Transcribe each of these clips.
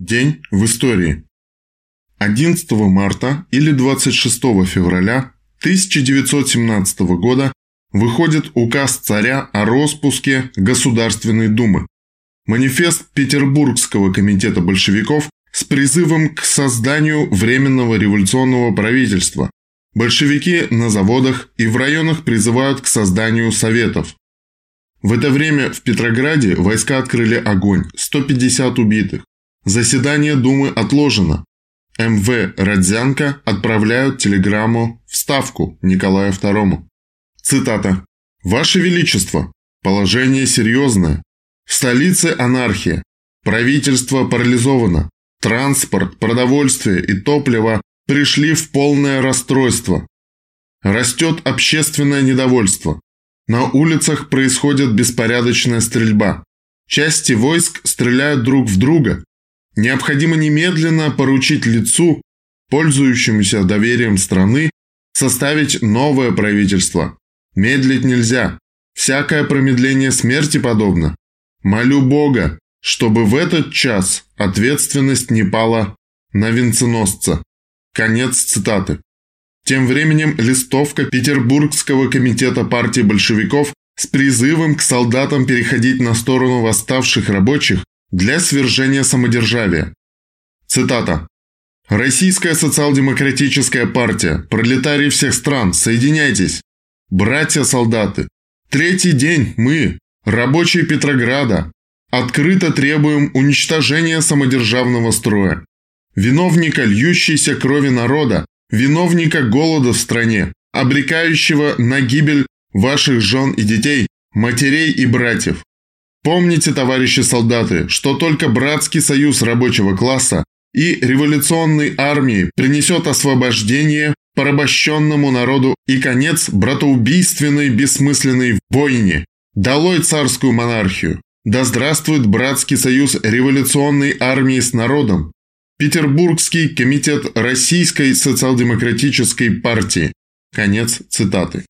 День в истории. 11 марта или 26 февраля 1917 года выходит указ царя о распуске Государственной Думы. Манифест Петербургского комитета большевиков с призывом к созданию Временного революционного правительства. Большевики на заводах и в районах призывают к созданию советов. В это время в Петрограде войска открыли огонь, 150 убитых. Заседание Думы отложено. МВ Родзянко отправляют телеграмму в Ставку Николаю II. Цитата. «Ваше Величество, положение серьезное. В столице анархия. Правительство парализовано. Транспорт, продовольствие и топливо пришли в полное расстройство. Растет общественное недовольство. На улицах происходит беспорядочная стрельба. Части войск стреляют друг в друга, Необходимо немедленно поручить лицу, пользующемуся доверием страны, составить новое правительство. Медлить нельзя. Всякое промедление смерти подобно. Молю Бога, чтобы в этот час ответственность не пала на венценосца. Конец цитаты. Тем временем листовка Петербургского комитета партии большевиков с призывом к солдатам переходить на сторону восставших рабочих для свержения самодержавия. Цитата. «Российская социал-демократическая партия, пролетарии всех стран, соединяйтесь! Братья-солдаты! Третий день мы, рабочие Петрограда, открыто требуем уничтожения самодержавного строя, виновника льющейся крови народа, виновника голода в стране, обрекающего на гибель ваших жен и детей, матерей и братьев. Помните, товарищи солдаты, что только братский союз рабочего класса и революционной армии принесет освобождение порабощенному народу и конец братоубийственной бессмысленной войне. Долой царскую монархию! Да здравствует братский союз революционной армии с народом! Петербургский комитет Российской социал-демократической партии. Конец цитаты.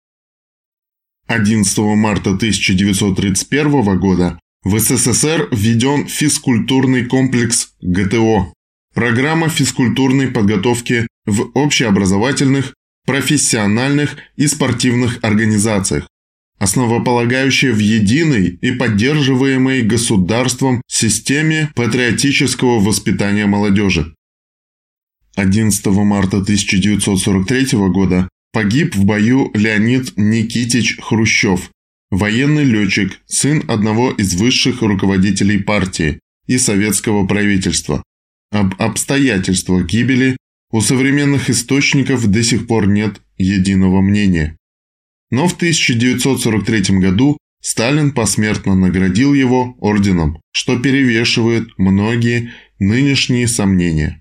11 марта 1931 года в СССР введен физкультурный комплекс ГТО – программа физкультурной подготовки в общеобразовательных, профессиональных и спортивных организациях, основополагающая в единой и поддерживаемой государством системе патриотического воспитания молодежи. 11 марта 1943 года Погиб в бою Леонид Никитич Хрущев, военный летчик, сын одного из высших руководителей партии и советского правительства. Об обстоятельствах гибели у современных источников до сих пор нет единого мнения. Но в 1943 году Сталин посмертно наградил его орденом, что перевешивает многие нынешние сомнения.